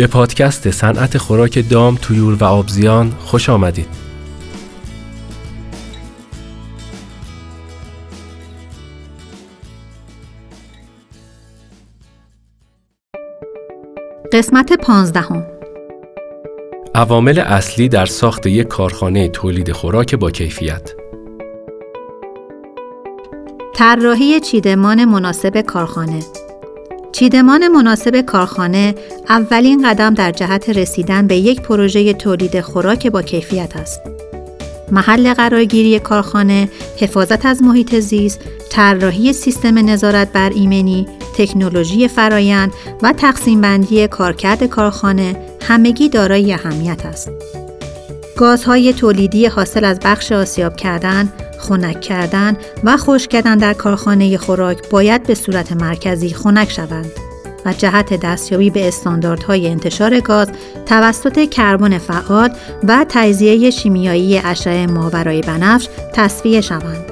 به پادکست صنعت خوراک دام، تویور و آبزیان خوش آمدید. قسمت پانزدهم. عوامل اصلی در ساخت یک کارخانه تولید خوراک با کیفیت. طراحی چیدمان مناسب کارخانه. چیدمان مناسب کارخانه اولین قدم در جهت رسیدن به یک پروژه تولید خوراک با کیفیت است. محل قرارگیری کارخانه، حفاظت از محیط زیست، طراحی سیستم نظارت بر ایمنی، تکنولوژی فرایند و تقسیم بندی کارکرد کارخانه همگی دارای اهمیت است. گازهای تولیدی حاصل از بخش آسیاب کردن، خنک کردن و خشک کردن در کارخانه خوراک باید به صورت مرکزی خنک شوند و جهت دستیابی به استانداردهای انتشار گاز توسط کربن فعال و تجزیه شیمیایی اشعه ماورای بنفش تصفیه شوند.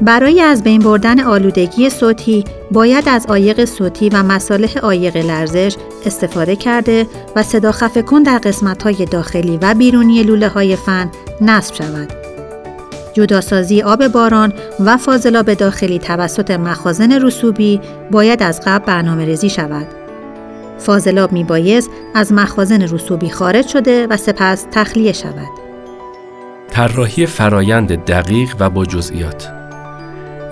برای از بین بردن آلودگی صوتی باید از عایق صوتی و مصالح عایق لرزش استفاده کرده و صدا خفه کن در قسمت های داخلی و بیرونی لوله های فن نصب شود. جداسازی آب باران و فاضلاب داخلی توسط مخازن رسوبی باید از قبل برنامه ریزی شود. فاضلاب می بایست از مخازن رسوبی خارج شده و سپس تخلیه شود. طراحی فرایند دقیق و با جزئیات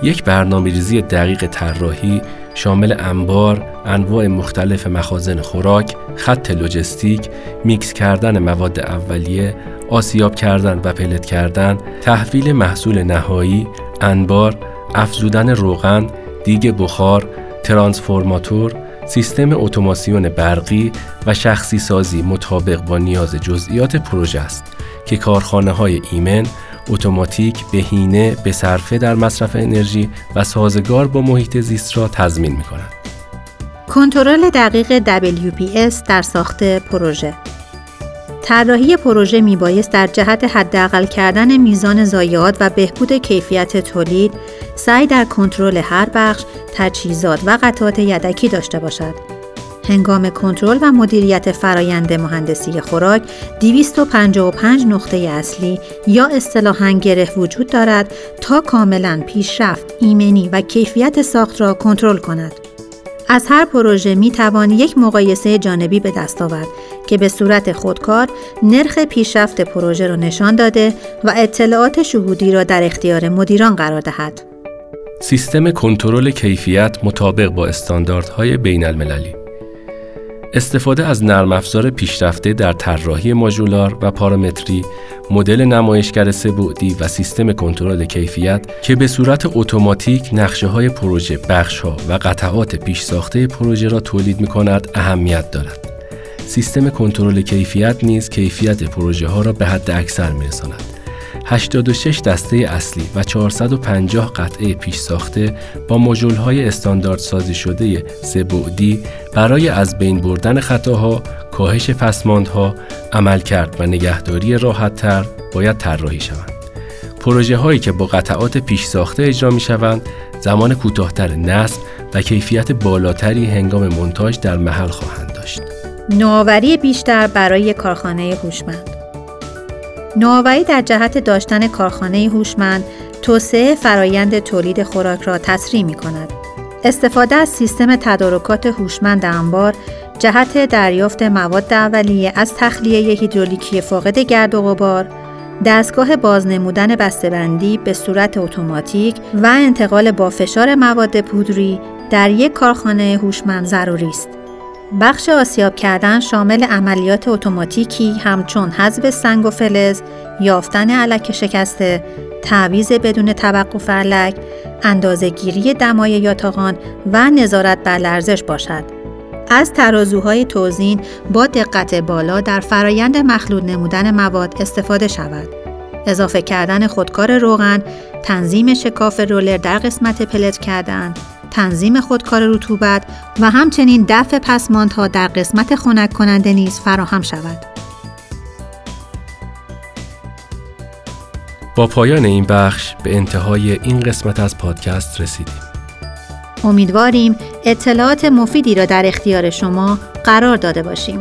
یک برنامه ریزی دقیق طراحی شامل انبار، انواع مختلف مخازن خوراک، خط لوجستیک، میکس کردن مواد اولیه، آسیاب کردن و پلت کردن، تحویل محصول نهایی، انبار، افزودن روغن، دیگ بخار، ترانسفورماتور، سیستم اتوماسیون برقی و شخصی سازی مطابق با نیاز جزئیات پروژه است که کارخانه های ایمن اتوماتیک، بهینه، به صرفه در مصرف انرژی و سازگار با محیط زیست را تضمین می کنند. کنترل دقیق WPS در ساخت پروژه طراحی پروژه میبایست در جهت حداقل کردن میزان ضایعات و بهبود کیفیت تولید سعی در کنترل هر بخش، تجهیزات و قطعات یدکی داشته باشد. هنگام کنترل و مدیریت فرایند مهندسی خوراک 255 نقطه اصلی یا اصطلاحاً گره وجود دارد تا کاملا پیشرفت، ایمنی و کیفیت ساخت را کنترل کند. از هر پروژه می توان یک مقایسه جانبی به دست آورد که به صورت خودکار نرخ پیشرفت پروژه را نشان داده و اطلاعات شهودی را در اختیار مدیران قرار دهد. سیستم کنترل کیفیت مطابق با استانداردهای بین المللی استفاده از نرم افزار پیشرفته در طراحی ماژولار و پارامتری، مدل نمایشگر سه‌بعدی و سیستم کنترل کیفیت که به صورت اتوماتیک نقشه های پروژه، بخش ها و قطعات پیش ساخته پروژه را تولید می کند اهمیت دارد. سیستم کنترل کیفیت نیز کیفیت پروژه ها را به حد اکثر می 86 دسته اصلی و 450 قطعه پیش ساخته با مجول های استاندارد سازی شده سه بعدی برای از بین بردن خطاها، کاهش پسماندها، عملکرد و نگهداری راحت تر باید طراحی شوند. پروژه هایی که با قطعات پیش ساخته اجرا می شوند، زمان کوتاهتر نصب و کیفیت بالاتری هنگام منتاج در محل خواهند داشت. نوآوری بیشتر برای کارخانه هوشمند نوآوری در جهت داشتن کارخانه هوشمند توسعه فرایند تولید خوراک را تسریع می کند. استفاده از سیستم تدارکات هوشمند انبار جهت دریافت مواد اولیه از تخلیه هیدرولیکی فاقد گرد و غبار، دستگاه بازنمودن بسته‌بندی به صورت اتوماتیک و انتقال با فشار مواد پودری در یک کارخانه هوشمند ضروری است. بخش آسیاب کردن شامل عملیات اتوماتیکی همچون حذف سنگ و فلز، یافتن علک شکسته، تعویز بدون توقف علک، اندازهگیری دمای یاتاقان و نظارت بر لرزش باشد. از ترازوهای توزین با دقت بالا در فرایند مخلوط نمودن مواد استفاده شود. اضافه کردن خودکار روغن، تنظیم شکاف رولر در قسمت پلت کردن، تنظیم خودکار رطوبت و همچنین دفع پسماندها در قسمت خنک کننده نیز فراهم شود. با پایان این بخش به انتهای این قسمت از پادکست رسیدیم. امیدواریم اطلاعات مفیدی را در اختیار شما قرار داده باشیم.